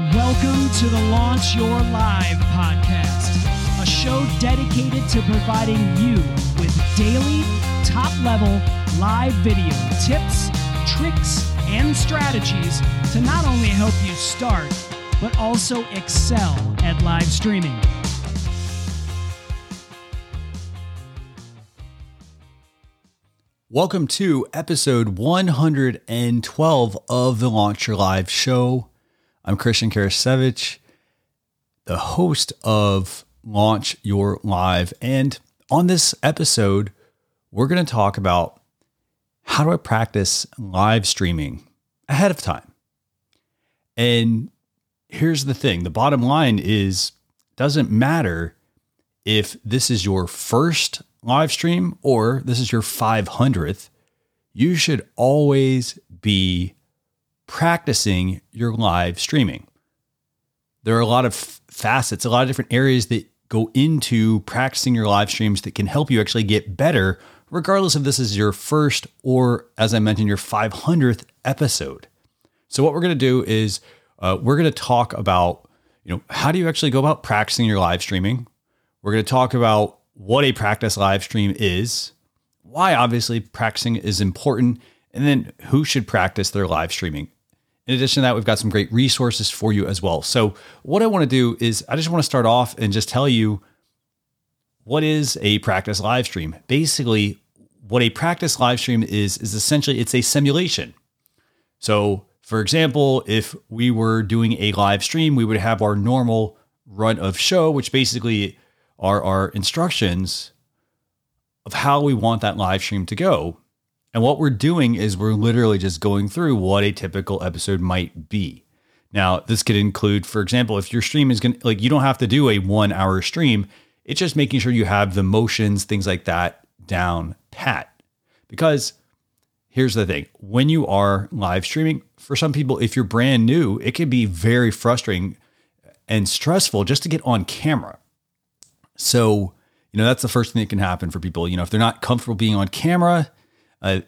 Welcome to the Launch Your Live podcast, a show dedicated to providing you with daily, top level live video tips, tricks, and strategies to not only help you start, but also excel at live streaming. Welcome to episode 112 of the Launch Your Live show. I'm Christian Karasiewicz, the host of Launch Your Live. And on this episode, we're going to talk about how do I practice live streaming ahead of time. And here's the thing the bottom line is doesn't matter if this is your first live stream or this is your 500th, you should always be practicing your live streaming. There are a lot of facets, a lot of different areas that go into practicing your live streams that can help you actually get better, regardless if this is your first or, as I mentioned, your 500th episode. So, what we're going to do is uh, we're going to talk about, you know, how do you actually go about practicing your live streaming? We're going to talk about what a practice live stream is, why obviously practicing is important, and then who should practice their live streaming. In addition to that, we've got some great resources for you as well. So, what I want to do is I just want to start off and just tell you what is a practice live stream. Basically, what a practice live stream is is essentially it's a simulation. So, for example, if we were doing a live stream, we would have our normal run of show, which basically are our instructions of how we want that live stream to go. And what we're doing is we're literally just going through what a typical episode might be. Now, this could include, for example, if your stream is going to, like, you don't have to do a one hour stream. It's just making sure you have the motions, things like that down pat. Because here's the thing when you are live streaming, for some people, if you're brand new, it can be very frustrating and stressful just to get on camera. So, you know, that's the first thing that can happen for people. You know, if they're not comfortable being on camera, uh,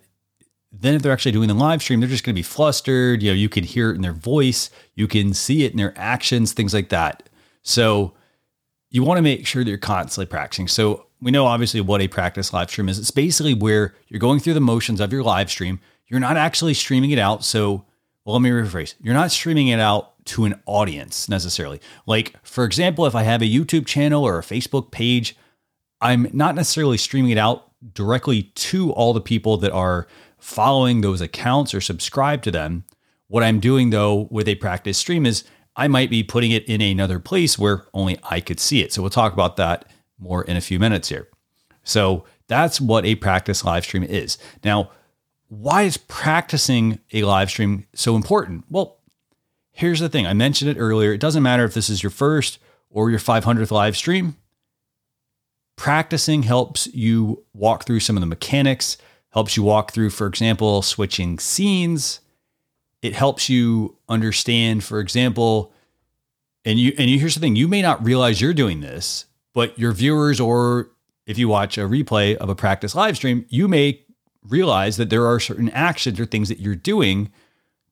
then if they're actually doing the live stream, they're just going to be flustered. You know, you can hear it in their voice, you can see it in their actions, things like that. So you want to make sure that you're constantly practicing. So we know obviously what a practice live stream is. It's basically where you're going through the motions of your live stream. You're not actually streaming it out. So, well, let me rephrase. You're not streaming it out to an audience necessarily. Like, for example, if I have a YouTube channel or a Facebook page, I'm not necessarily streaming it out directly to all the people that are following those accounts or subscribe to them. What I'm doing though with a practice stream is I might be putting it in another place where only I could see it. So we'll talk about that more in a few minutes here. So that's what a practice live stream is. Now, why is practicing a live stream so important? Well, here's the thing I mentioned it earlier. It doesn't matter if this is your first or your 500th live stream, practicing helps you walk through some of the mechanics, helps you walk through, for example, switching scenes. It helps you understand, for example, and you and you here's the thing, you may not realize you're doing this, but your viewers or if you watch a replay of a practice live stream, you may realize that there are certain actions or things that you're doing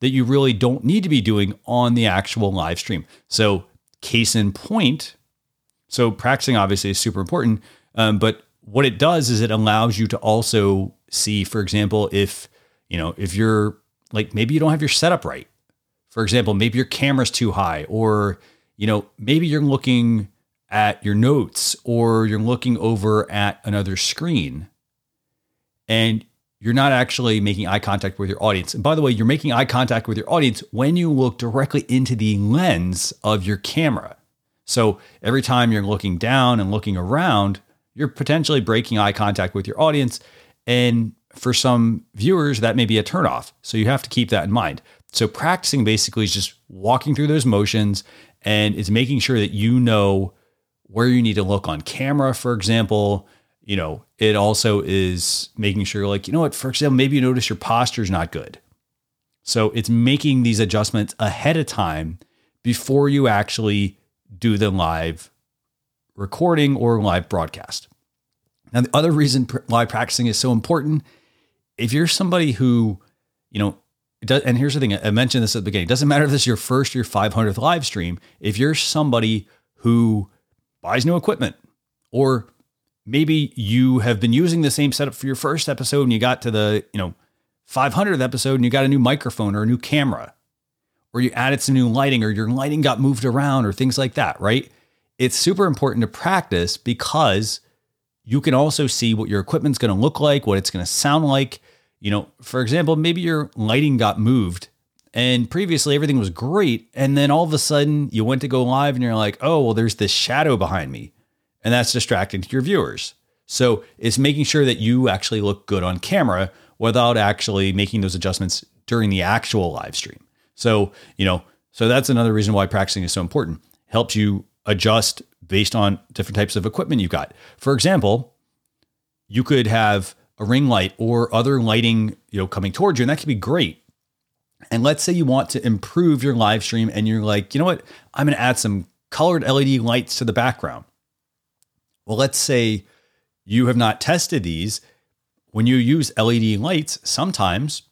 that you really don't need to be doing on the actual live stream. So, case in point, so practicing obviously is super important, um, but what it does is it allows you to also see, for example, if you know if you're like maybe you don't have your setup right. For example, maybe your camera's too high, or you know maybe you're looking at your notes or you're looking over at another screen and you're not actually making eye contact with your audience. And by the way, you're making eye contact with your audience when you look directly into the lens of your camera. So every time you're looking down and looking around, you're potentially breaking eye contact with your audience. And for some viewers, that may be a turnoff. So you have to keep that in mind. So practicing basically is just walking through those motions and it's making sure that you know where you need to look on camera, for example. You know, it also is making sure, like, you know what, for example, maybe you notice your posture is not good. So it's making these adjustments ahead of time before you actually do the live recording or live broadcast. Now, the other reason live practicing is so important, if you're somebody who, you know, does, and here's the thing I mentioned this at the beginning. Doesn't matter if this is your first or your 500th live stream. If you're somebody who buys new equipment, or maybe you have been using the same setup for your first episode and you got to the, you know, 500th episode and you got a new microphone or a new camera, or you added some new lighting or your lighting got moved around or things like that, right? It's super important to practice because you can also see what your equipment's going to look like, what it's going to sound like. You know, for example, maybe your lighting got moved and previously everything was great. And then all of a sudden you went to go live and you're like, oh, well, there's this shadow behind me. And that's distracting to your viewers. So it's making sure that you actually look good on camera without actually making those adjustments during the actual live stream. So, you know, so that's another reason why practicing is so important. Helps you adjust based on different types of equipment you've got. For example, you could have a ring light or other lighting, you know, coming towards you, and that could be great. And let's say you want to improve your live stream and you're like, you know what? I'm going to add some colored LED lights to the background. Well, let's say you have not tested these. When you use LED lights, sometimes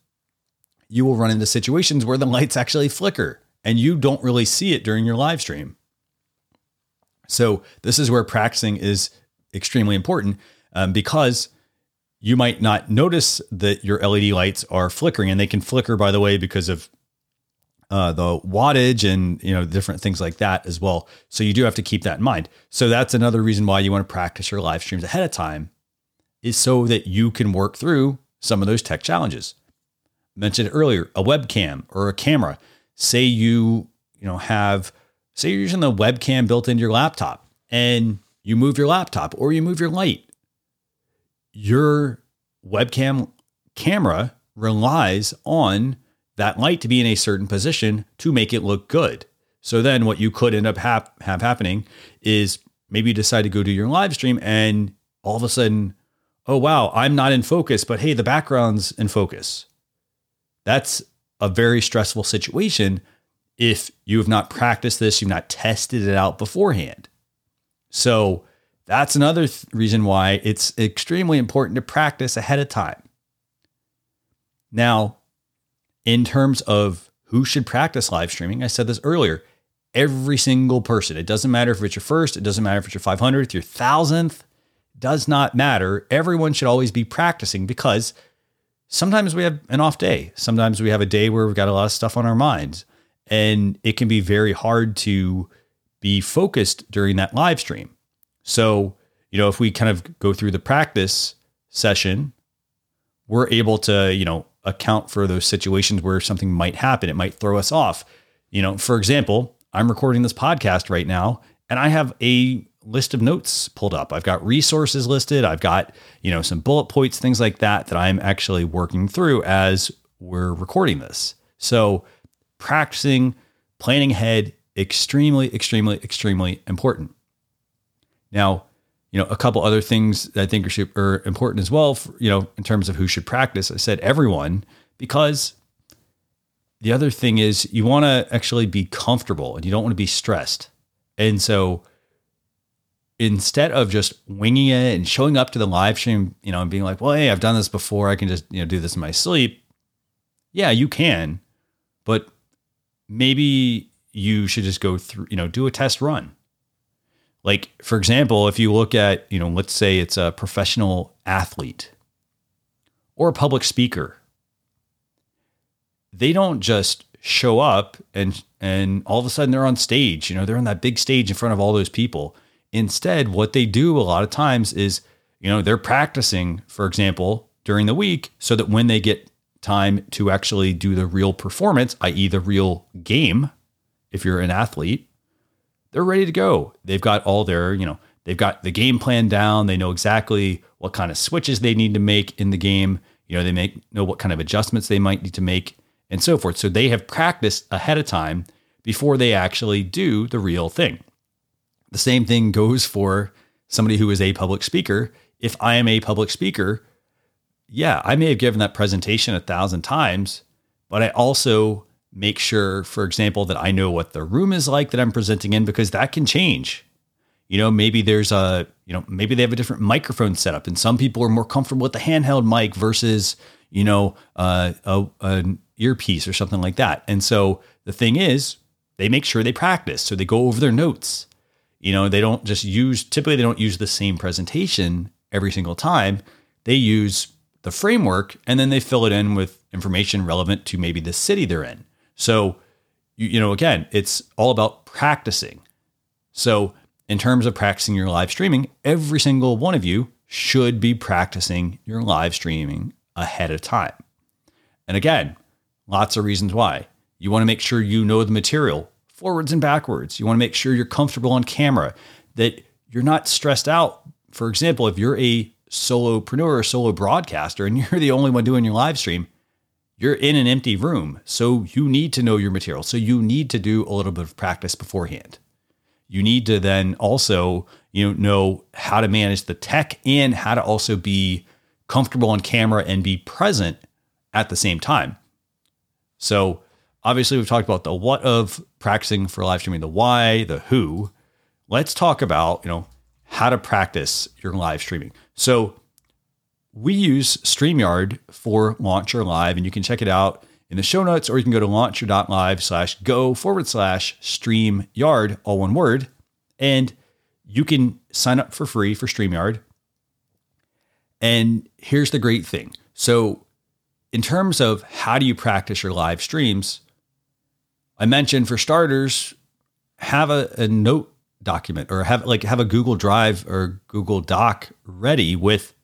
you will run into situations where the lights actually flicker and you don't really see it during your live stream. So, this is where practicing is extremely important um, because you might not notice that your LED lights are flickering, and they can flicker, by the way, because of uh, the wattage and you know different things like that as well. So you do have to keep that in mind. So that's another reason why you want to practice your live streams ahead of time, is so that you can work through some of those tech challenges. Mentioned earlier, a webcam or a camera. Say you you know have say you're using the webcam built into your laptop and you move your laptop or you move your light your webcam camera relies on that light to be in a certain position to make it look good. So then what you could end up have happening is maybe you decide to go do your live stream and all of a sudden, oh wow, I'm not in focus, but hey, the background's in focus. That's a very stressful situation if you have not practiced this, you've not tested it out beforehand. So that's another th- reason why it's extremely important to practice ahead of time. Now, in terms of who should practice live streaming, I said this earlier. Every single person, it doesn't matter if it's your first, it doesn't matter if it's your 500th, your thousandth, does not matter. Everyone should always be practicing because sometimes we have an off day. Sometimes we have a day where we've got a lot of stuff on our minds, and it can be very hard to be focused during that live stream. So, you know, if we kind of go through the practice session, we're able to, you know, account for those situations where something might happen. It might throw us off. You know, for example, I'm recording this podcast right now and I have a list of notes pulled up. I've got resources listed. I've got, you know, some bullet points, things like that that I'm actually working through as we're recording this. So, practicing, planning ahead, extremely, extremely, extremely important. Now, you know, a couple other things that I think are, are important as well, for, you know, in terms of who should practice. I said everyone, because the other thing is you want to actually be comfortable and you don't want to be stressed. And so instead of just winging it and showing up to the live stream, you know, and being like, well, hey, I've done this before. I can just, you know, do this in my sleep. Yeah, you can, but maybe you should just go through, you know, do a test run like, for example, if you look at, you know, let's say it's a professional athlete or a public speaker, they don't just show up and and all of a sudden they're on stage, you know, they're on that big stage in front of all those people. Instead, what they do a lot of times is, you know, they're practicing, for example, during the week so that when they get time to actually do the real performance, i.e., the real game, if you're an athlete, they're ready to go. They've got all their, you know, they've got the game plan down. They know exactly what kind of switches they need to make in the game. You know, they make know what kind of adjustments they might need to make and so forth. So they have practiced ahead of time before they actually do the real thing. The same thing goes for somebody who is a public speaker. If I am a public speaker, yeah, I may have given that presentation a thousand times, but I also make sure, for example, that I know what the room is like that I'm presenting in because that can change. You know, maybe there's a, you know, maybe they have a different microphone setup and some people are more comfortable with the handheld mic versus, you know, uh, a, a earpiece or something like that. And so the thing is, they make sure they practice. So they go over their notes. You know, they don't just use, typically, they don't use the same presentation every single time. They use the framework and then they fill it in with information relevant to maybe the city they're in. So, you, you know, again, it's all about practicing. So, in terms of practicing your live streaming, every single one of you should be practicing your live streaming ahead of time. And again, lots of reasons why. You want to make sure you know the material forwards and backwards. You want to make sure you're comfortable on camera, that you're not stressed out. For example, if you're a solopreneur or solo broadcaster and you're the only one doing your live stream, you're in an empty room. So you need to know your material. So you need to do a little bit of practice beforehand. You need to then also, you know, know how to manage the tech and how to also be comfortable on camera and be present at the same time. So obviously we've talked about the what of practicing for live streaming, the why, the who. Let's talk about, you know, how to practice your live streaming. So we use StreamYard for Launch Your Live, and you can check it out in the show notes, or you can go to launchyour.live slash go forward slash StreamYard, all one word, and you can sign up for free for StreamYard. And here's the great thing. So, in terms of how do you practice your live streams, I mentioned for starters, have a, a note document or have like have a Google Drive or Google Doc ready with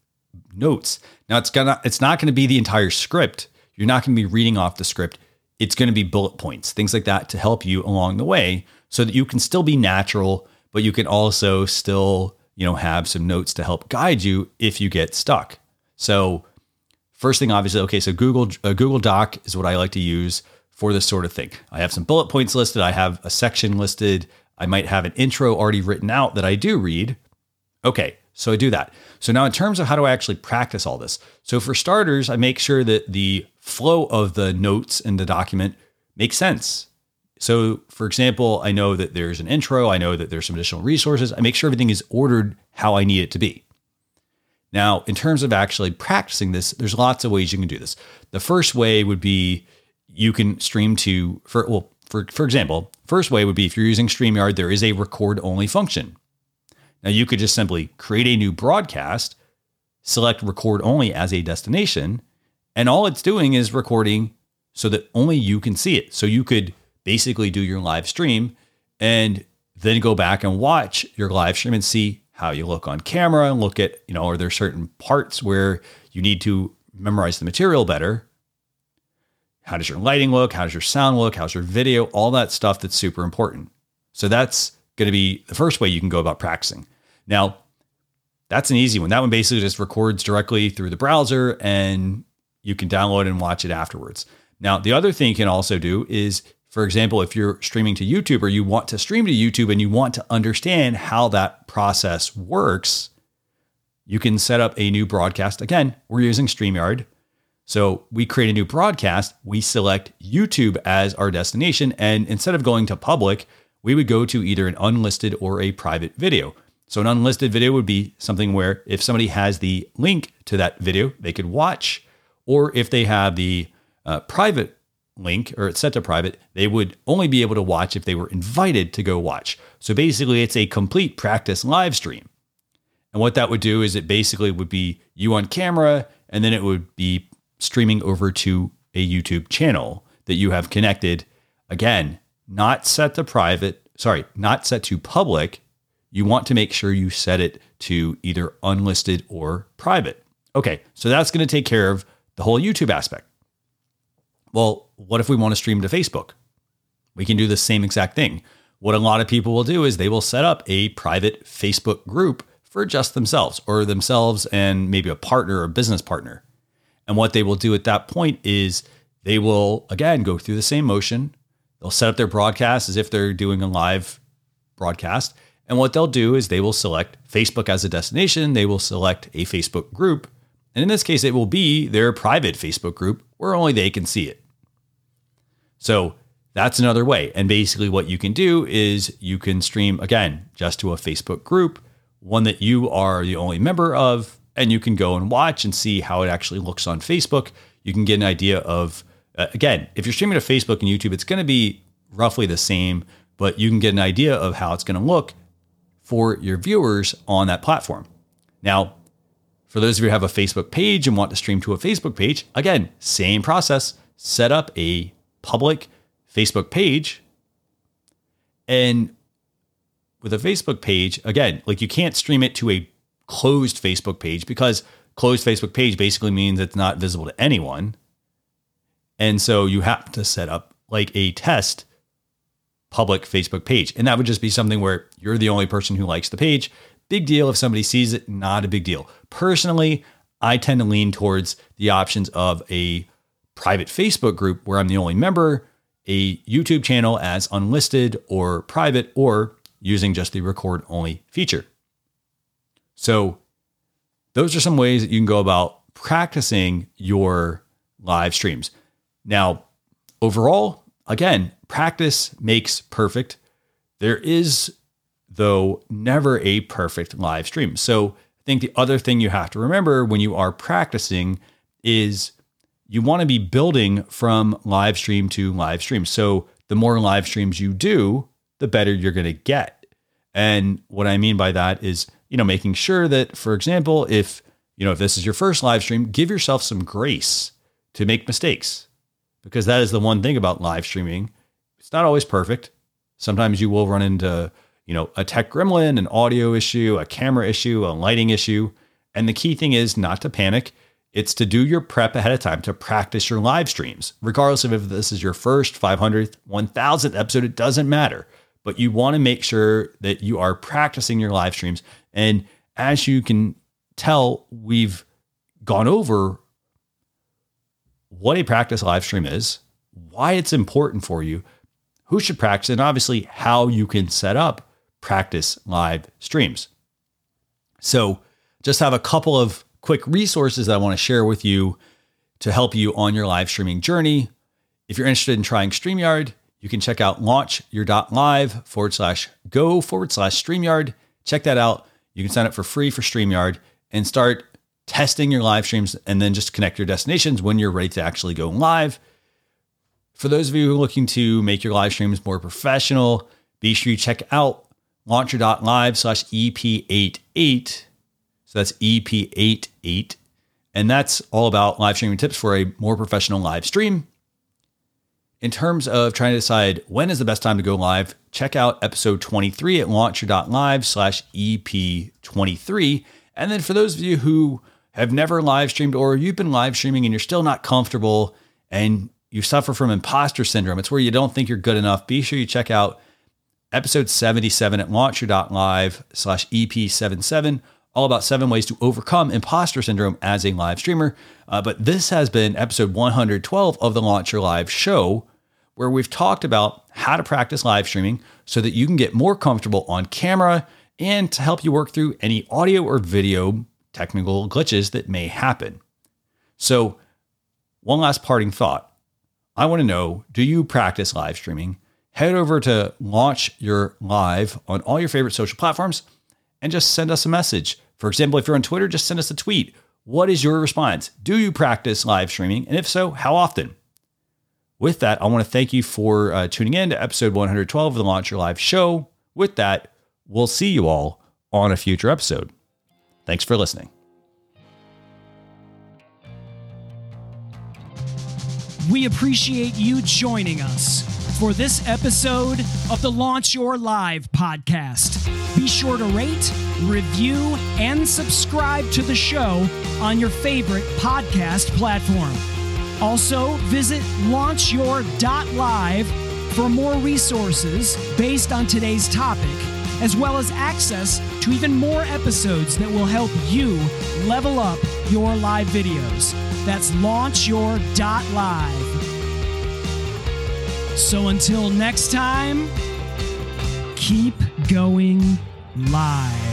notes. Now it's gonna it's not to be the entire script. You're not to be reading off the script. It's to be bullet points, things like that to help you along the way so that you can still be natural, but you can also still, you know, have some notes to help guide you if you get stuck. So first thing obviously okay, so Google uh, Google Doc is what I like to use for this sort of thing. I have some bullet points listed, I have a section listed, I might have an intro already written out that I do read. Okay, so I do that. So now, in terms of how do I actually practice all this? So, for starters, I make sure that the flow of the notes in the document makes sense. So, for example, I know that there's an intro, I know that there's some additional resources. I make sure everything is ordered how I need it to be. Now, in terms of actually practicing this, there's lots of ways you can do this. The first way would be you can stream to, for, well, for, for example, first way would be if you're using StreamYard, there is a record only function. Now you could just simply create a new broadcast, select record only as a destination, and all it's doing is recording so that only you can see it. So you could basically do your live stream and then go back and watch your live stream and see how you look on camera and look at, you know, are there certain parts where you need to memorize the material better? How does your lighting look? How does your sound look? How's your video? All that stuff that's super important. So that's going to be the first way you can go about practicing. Now, that's an easy one. That one basically just records directly through the browser and you can download and watch it afterwards. Now, the other thing you can also do is, for example, if you're streaming to YouTube or you want to stream to YouTube and you want to understand how that process works, you can set up a new broadcast. Again, we're using StreamYard. So we create a new broadcast, we select YouTube as our destination, and instead of going to public, we would go to either an unlisted or a private video. So, an unlisted video would be something where if somebody has the link to that video, they could watch, or if they have the uh, private link or it's set to private, they would only be able to watch if they were invited to go watch. So, basically, it's a complete practice live stream. And what that would do is it basically would be you on camera, and then it would be streaming over to a YouTube channel that you have connected. Again, not set to private, sorry, not set to public you want to make sure you set it to either unlisted or private. Okay, so that's going to take care of the whole YouTube aspect. Well, what if we want to stream to Facebook? We can do the same exact thing. What a lot of people will do is they will set up a private Facebook group for just themselves or themselves and maybe a partner or business partner. And what they will do at that point is they will, again, go through the same motion. They'll set up their broadcast as if they're doing a live broadcast. And what they'll do is they will select Facebook as a destination, they will select a Facebook group. And in this case, it will be their private Facebook group where only they can see it. So that's another way. And basically, what you can do is you can stream again just to a Facebook group, one that you are the only member of, and you can go and watch and see how it actually looks on Facebook. You can get an idea of Uh, again, if you're streaming to Facebook and YouTube, it's going to be roughly the same, but you can get an idea of how it's going to look for your viewers on that platform. Now, for those of you who have a Facebook page and want to stream to a Facebook page, again, same process. Set up a public Facebook page. And with a Facebook page, again, like you can't stream it to a closed Facebook page because closed Facebook page basically means it's not visible to anyone. And so you have to set up like a test public Facebook page. And that would just be something where you're the only person who likes the page. Big deal if somebody sees it, not a big deal. Personally, I tend to lean towards the options of a private Facebook group where I'm the only member, a YouTube channel as unlisted or private, or using just the record only feature. So, those are some ways that you can go about practicing your live streams. Now, overall, again, practice makes perfect. There is, though, never a perfect live stream. So I think the other thing you have to remember when you are practicing is you want to be building from live stream to live stream. So the more live streams you do, the better you're going to get. And what I mean by that is, you know, making sure that, for example, if, you know, if this is your first live stream, give yourself some grace to make mistakes because that is the one thing about live streaming. It's not always perfect. Sometimes you will run into, you know, a tech gremlin, an audio issue, a camera issue, a lighting issue. And the key thing is not to panic. It's to do your prep ahead of time to practice your live streams, regardless of if this is your first 500th, 1000th episode, it doesn't matter. But you want to make sure that you are practicing your live streams. And as you can tell, we've gone over what a practice live stream is, why it's important for you, who should practice, and obviously how you can set up practice live streams. So, just have a couple of quick resources that I want to share with you to help you on your live streaming journey. If you're interested in trying StreamYard, you can check out launchyour.live forward slash go forward slash StreamYard. Check that out. You can sign up for free for StreamYard and start testing your live streams, and then just connect your destinations when you're ready to actually go live. For those of you who are looking to make your live streams more professional, be sure you check out launchyour.live slash EP88. So that's EP88. And that's all about live streaming tips for a more professional live stream. In terms of trying to decide when is the best time to go live, check out episode 23 at launchyour.live slash EP23. And then for those of you who have never live streamed or you've been live streaming and you're still not comfortable and you suffer from imposter syndrome, it's where you don't think you're good enough, be sure you check out episode 77 at launchyour.live slash EP77, all about seven ways to overcome imposter syndrome as a live streamer. Uh, but this has been episode 112 of the Launch Your Live show, where we've talked about how to practice live streaming so that you can get more comfortable on camera and to help you work through any audio or video technical glitches that may happen. So, one last parting thought. I want to know do you practice live streaming? Head over to launch your live on all your favorite social platforms and just send us a message. For example, if you're on Twitter, just send us a tweet. What is your response? Do you practice live streaming? And if so, how often? With that, I want to thank you for uh, tuning in to episode 112 of the Launch Your Live show. With that, we'll see you all on a future episode. Thanks for listening. We appreciate you joining us for this episode of the Launch Your Live podcast. Be sure to rate, review, and subscribe to the show on your favorite podcast platform. Also, visit launchyour.live for more resources based on today's topic as well as access to even more episodes that will help you level up your live videos. That's launchyour.live. So until next time, keep going live.